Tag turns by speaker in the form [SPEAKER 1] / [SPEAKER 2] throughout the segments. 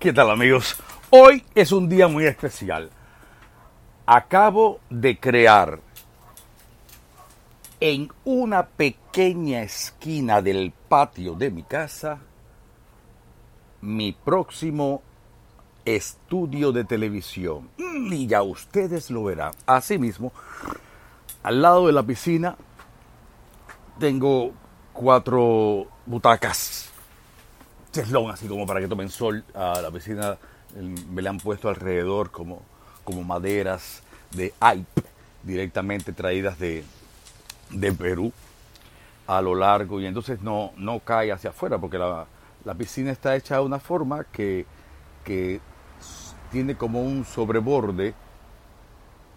[SPEAKER 1] ¿Qué tal amigos? Hoy es un día muy especial. Acabo de crear en una pequeña esquina del patio de mi casa mi próximo estudio de televisión. Y ya ustedes lo verán. Asimismo, al lado de la piscina tengo cuatro butacas cheslón, así como para que tomen sol. A la piscina me le han puesto alrededor como, como maderas de AIP directamente traídas de, de Perú a lo largo y entonces no, no cae hacia afuera porque la, la piscina está hecha de una forma que, que tiene como un sobreborde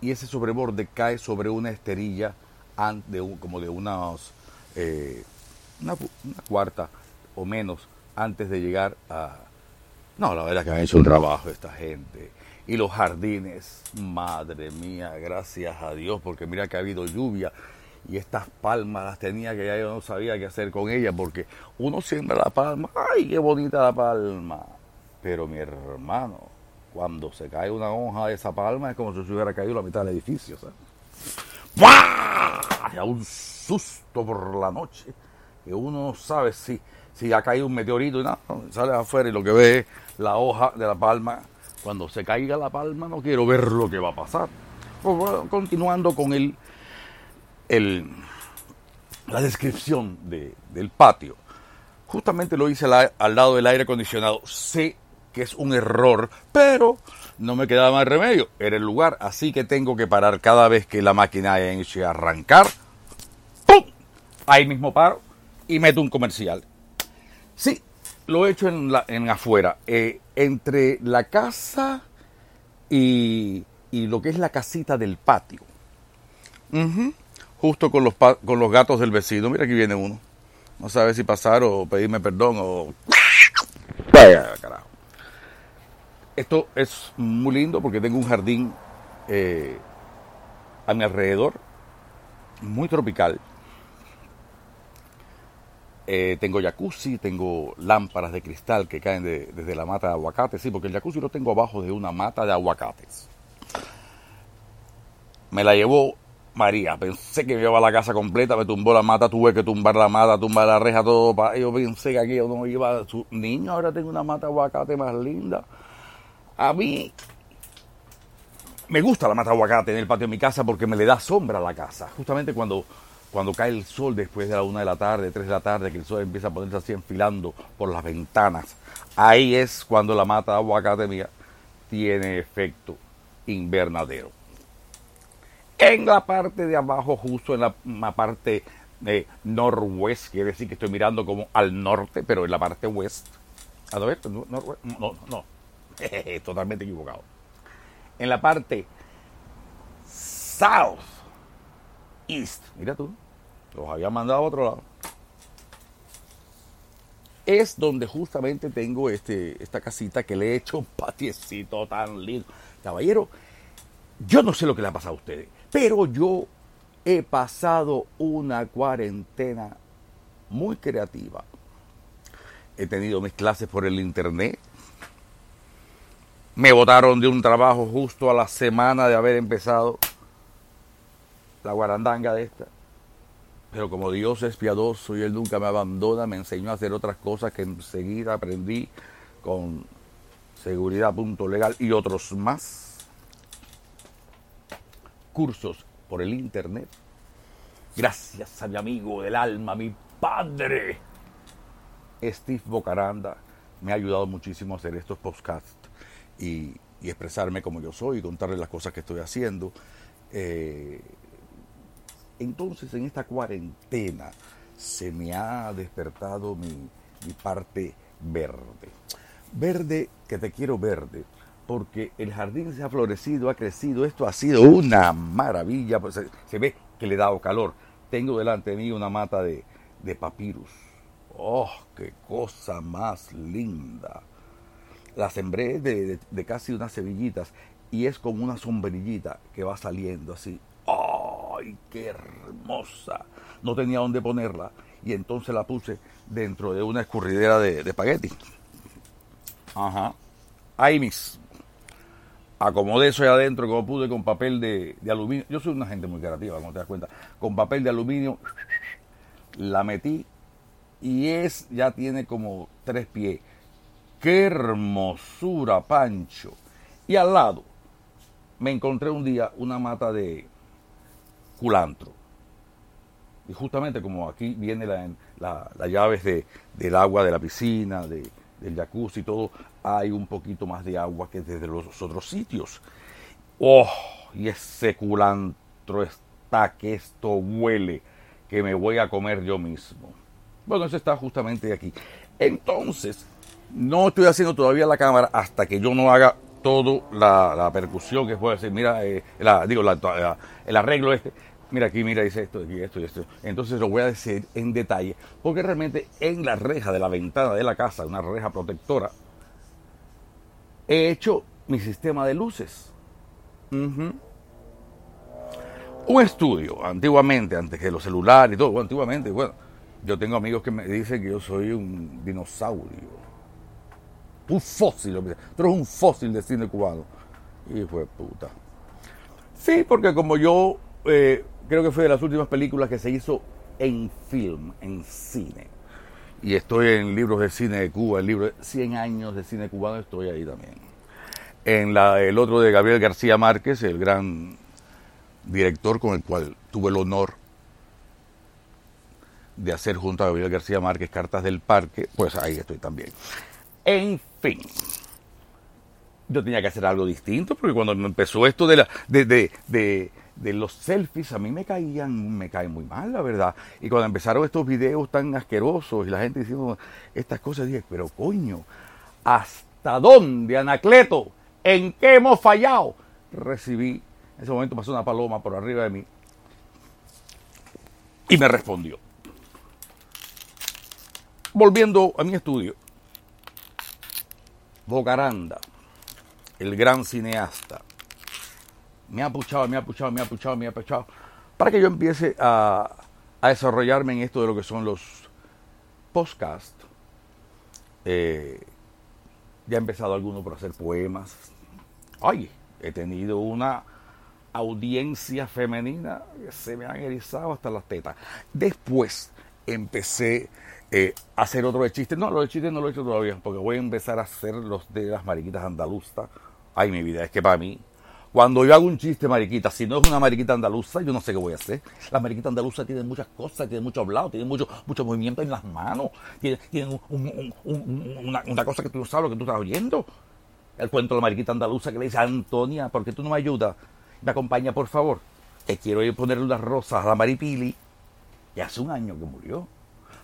[SPEAKER 1] y ese sobreborde cae sobre una esterilla de como de eh, una, pu- una cuarta o menos antes de llegar a no la verdad que han hecho un trabajo esta gente y los jardines madre mía gracias a Dios porque mira que ha habido lluvia y estas palmas las tenía que ya yo no sabía qué hacer con ellas porque uno siembra la palma ay qué bonita la palma pero mi hermano cuando se cae una hoja de esa palma es como si se hubiera caído la mitad del edificio ¿sabes? ¡Buah! Da un susto por la noche que uno no sabe si, si ha caído un meteorito y nada, sale afuera y lo que ve es la hoja de la palma. Cuando se caiga la palma no quiero ver lo que va a pasar. Pues continuando con el, el, la descripción de- del patio. Justamente lo hice al, lado del aire acondicionado. Sé que es un error, pero no me quedaba más remedio. Era el lugar, así que tengo que parar cada vez que la máquina eche a arrancar. ¡Pum! Ahí mismo paro y meto un comercial. Sí, lo he hecho en, la, en afuera. Eh, entre la casa y, y lo que es la casita del patio. Justo con los, con los gatos del vecino. Mira aquí viene uno. No sabe si pasar o pedirme perdón o... Vaya, carajo. Esto es muy lindo porque tengo un jardín eh, a mi alrededor, muy tropical. Eh, tengo jacuzzi, tengo lámparas de cristal que caen de- desde la mata de aguacate. Sí, porque el jacuzzi lo tengo abajo de una mata de aguacates. Me la llevó María. Pensé que me iba a la casa completa, me tumbó la mata, tuve que tumbar la mata, tumbar la reja, todo. pa- Yo pensé que aquí yo no iba su niño. Ahora tengo una mata de aguacate más linda. A mí me gusta la mata de aguacate en el patio de mi casa porque me le da sombra a la casa. Justamente cuando, cuando cae el sol después de la una de la tarde, tres de la tarde, que el sol empieza a ponerse así enfilando por las ventanas. Ahí es cuando la mata de aguacate mía tiene efecto invernadero. En la parte de abajo, justo en la, parte de noroeste, quiere decir que estoy mirando como al norte, pero en la parte west. A ver, no, no, no. totalmente equivocado. En la parte south east, mira tú, los había mandado a otro lado. Es donde justamente tengo este, esta casita que le he hecho un patiecito tan lindo. Caballero, yo no sé lo que le ha pasado a ustedes, pero yo he pasado una cuarentena muy creativa. He tenido mis clases por el internet. Me votaron de un trabajo justo a la semana de haber empezado la guarandanga de esta. Pero como Dios es piadoso y Él nunca me abandona, me enseñó a hacer otras cosas que enseguida aprendí con seguridad punto legal y otros más. Cursos por el internet. Gracias a mi amigo del alma, mi padre, Steve Bocaranda, me ha ayudado muchísimo a hacer estos podcasts y, y expresarme como yo soy y contarles las cosas que estoy haciendo. Eh, entonces, en esta cuarentena se me ha despertado mi, parte verde. Verde, que te quiero verde, porque el jardín se ha florecido, ha crecido, esto ha sido una maravilla, pues se, ve que le he dado calor. Tengo delante de mí una mata de, de papyrus. ¡Oh, qué cosa más linda! La sembré de, de- casi unas cebillitas y es como una sombrillita que va saliendo así. ¡Ay, qué hermosa! No tenía dónde ponerla y entonces la puse dentro de una escurridera de, espagueti. Ajá. ahí mismo. Acomodé eso ahí adentro como pude con papel de, de aluminio. Yo soy una gente muy creativa, como te das cuenta. Con papel de aluminio la metí y es, ya tiene como tres pies. ¡Qué hermosura, Pancho! Y al lado me encontré un día una mata de culantro. Y justamente como aquí viene la, las llaves de, del agua de la piscina, de, del jacuzzi y todo, hay un poquito más de agua que desde los otros sitios. ¡Oh! Y ese culantro está que esto huele, que me voy a comer yo mismo. Bueno, eso está justamente aquí. Entonces, no estoy haciendo todavía la cámara hasta que yo no haga todo la, percusión que puede decir, mira, eh, digo, el arreglo este, mira aquí, mira, dice esto, y esto y esto. Entonces lo voy a decir en detalle, porque realmente en la reja de la ventana de la casa, una reja protectora, he hecho mi sistema de luces. Un estudio, antiguamente, antes que los celulares y todo, antiguamente, bueno, yo tengo amigos que me dicen que yo soy un dinosaurio. Un fósil, tú eres un fósil de cine cubano. Y fue puta. Sí, porque como yo eh, creo que fue de las últimas películas que se hizo en film, en cine. Y estoy en libros de cine de Cuba, el libro de 100 años de cine cubano, estoy ahí también. En la, el otro de Gabriel García Márquez, el gran director con el cual tuve el honor de hacer junto a Gabriel García Márquez Cartas del Parque, pues ahí estoy también. En fin, yo tenía que hacer algo distinto, porque cuando empezó esto de, de, de, de los selfies, a mí me caían, me caen muy mal, la verdad. Y cuando empezaron estos videos tan asquerosos y la gente diciendo estas cosas, dije, pero coño, ¿hasta dónde, Anacleto? ¿En qué hemos fallado? Recibí, en ese momento pasó una paloma por arriba de mí y me respondió volviendo a mi estudio, Bocaranda, el gran cineasta, me ha puchado, me ha puchado, me ha puchado, me ha puchado, para que yo empiece a, desarrollarme en esto de lo que son los podcasts. Eh, ya he empezado alguno por hacer poemas. Ay, he tenido una audiencia femenina que se me han erizado hasta las tetas. Después empecé eh, hacer otro de chistes. No, los de chistes no lo he hecho todavía, porque voy a empezar a hacer los de las mariquitas andaluzas. Ay, mi vida, es que para mí, cuando yo hago un chiste mariquita, si no es una mariquita andaluza, yo no sé qué voy a hacer. La mariquita andaluza tiene muchas cosas, tiene mucho hablado, tiene mucho, mucho movimiento en las manos, tiene, una, cosa que tú no sabes, lo que tú estás oyendo. El cuento de la mariquita andaluza que le dice, Antonia, ¿por qué tú no me ayudas? Me acompaña, por favor. Que quiero ir a ponerle unas rosas a la maripili. Y hace un año que murió.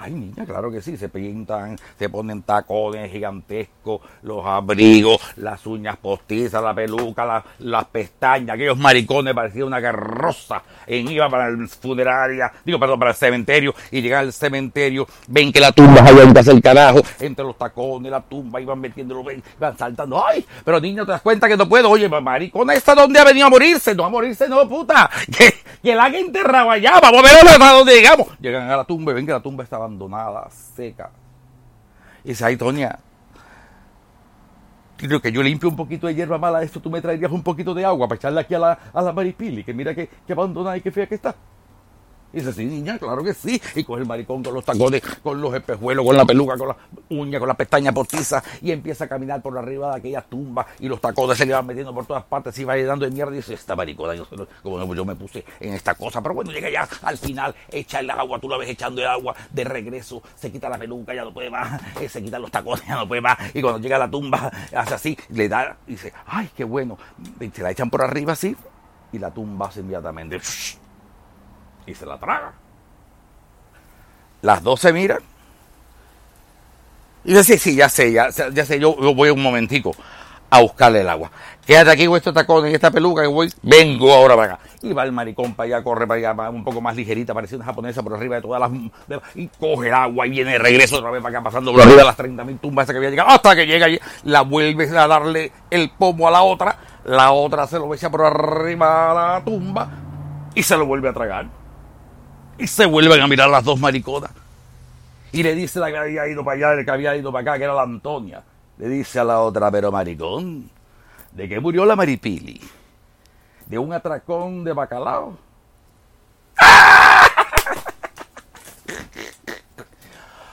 [SPEAKER 1] Ay, niña, claro que sí, se pintan, se ponen tacones gigantescos, los abrigos, las uñas postizas, la peluca, las pestañas, aquellos maricones parecían una carroza en iba para el funeraria, digo, perdón, para el cementerio, y llegan al cementerio, ven que la tumba allá en el carajo, entre los tacones, la tumba, iban metiéndolo, ven, van saltando, ay, pero niña, te das cuenta que no puedo, oye, maricona, ¿esta dónde ha venido a morirse? No a morirse, no, puta, que, que la enterrado allá, vamos a ver hasta dónde llegamos. Llegan a la tumba y ven que la tumba estaba abandonada, seca. Y dice, ay, Toña, creo que yo limpio un poquito de hierba mala, esto tú me traerías un poquito de agua para echarle aquí a la, a la maripili, que mira que abandonada y que fea que está. Y dice, sí, niña, claro que sí. Y coge el maricón con los tacones, con los espejuelos, con la peluca, con la uña, con la pestaña postiza y empieza a caminar por arriba de aquella tumba y los tacones se le van metiendo por todas partes y va llenando de mierda y dice, esta maricona, yo, como yo me puse en esta cosa. Pero bueno, llega ya al final, echa el agua, tú la ves echando el agua, de regreso, se quita la peluca, ya no puede más, eh, se quitan los tacones, ya no puede más. Y cuando llega a la tumba, hace así, le da, y dice, ay, qué bueno. Y se la echan por arriba así y la tumba hace inmediatamente y se la traga. Las dos se miran. Y dice, sí, sí, ya sé, ya, sé, yo, voy un momentico a buscarle el agua. Quédate aquí con estos tacones y esta peluca que voy, vengo ahora para acá. Y va el maricón para allá, corre para allá, un poco más ligerita, parece una japonesa por arriba de todas las... y coge el agua y viene de regreso otra vez para acá, pasando por arriba de las 30.000 tumbas que había llegado, hasta que llega y la vuelve a darle el pomo a la otra, la otra se lo echa por arriba a la tumba y se lo vuelve a tragar. Y se vuelven a mirar las dos mariconas. Y le dice la que había ido para allá, la que había ido para acá, que era la Antonia. le dice a la otra, pero maricón, ¿de qué murió la Maripili? ¿De un atracón de bacalao?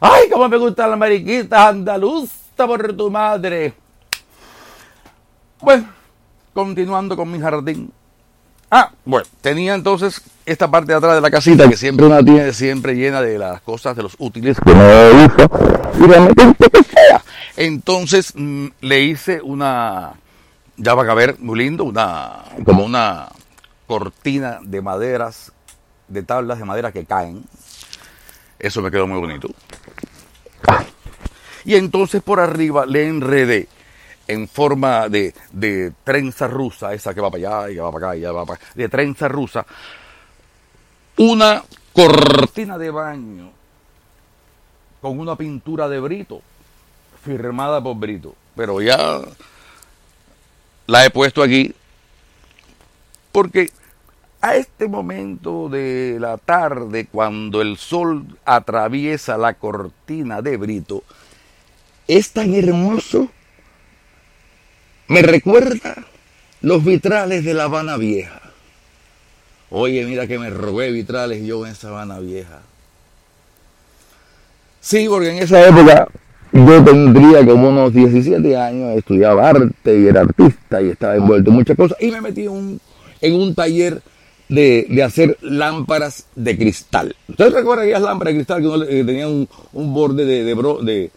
[SPEAKER 1] ¡Ay, cómo me gustan las mariquitas andaluza por tu madre! Bueno, continuando con mi jardín. Ah, bueno, tenía entonces esta parte de atrás de la casita que siempre una tiene siempre llena de las cosas de los útiles que. Entonces mm, le hice una, ya va a caber muy lindo, una como una cortina de maderas, de tablas de madera que caen. Eso me quedó muy bonito. Y entonces por arriba le enredé en forma de, de, trenza rusa, esa que va para allá y que va para acá y ya va para acá, de trenza rusa, una cortina de baño con una pintura de Brito, firmada por Brito. Pero ya la he puesto aquí porque a este momento de la tarde, cuando el sol atraviesa la cortina de Brito, es tan hermoso me recuerda los vitrales de La Habana Vieja. Oye, mira que me robé vitrales yo en esa Habana Vieja. Sí, porque en esa época yo tendría como unos 17 años, estudiaba arte y era artista y estaba envuelto en muchas cosas y me metí en un, taller de, hacer lámparas de cristal. ¿Ustedes recuerdan aquellas lámparas de cristal que uno, tenían un, borde de, bro, de,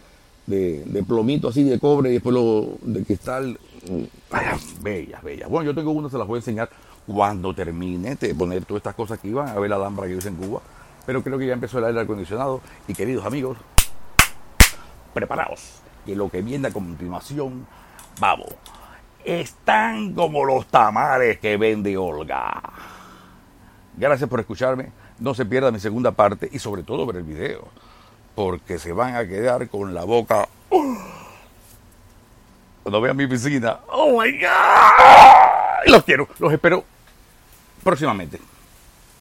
[SPEAKER 1] plomito así de cobre y después lo de cristal? Bellas, bellas. Bueno, yo tengo una, se las voy a enseñar cuando termine de poner todas estas cosas que iban a ver la lámpara que hice en Cuba. Pero creo que ya empezó el aire acondicionado. Y queridos amigos, preparaos, que lo que viene a continuación, vamos, están como los tamales que vende Olga. Gracias por escucharme. No se pierda mi segunda parte y sobre todo ver el video, porque se van a quedar con la boca. Cuando vean mi piscina, oh my god, los quiero, los espero próximamente.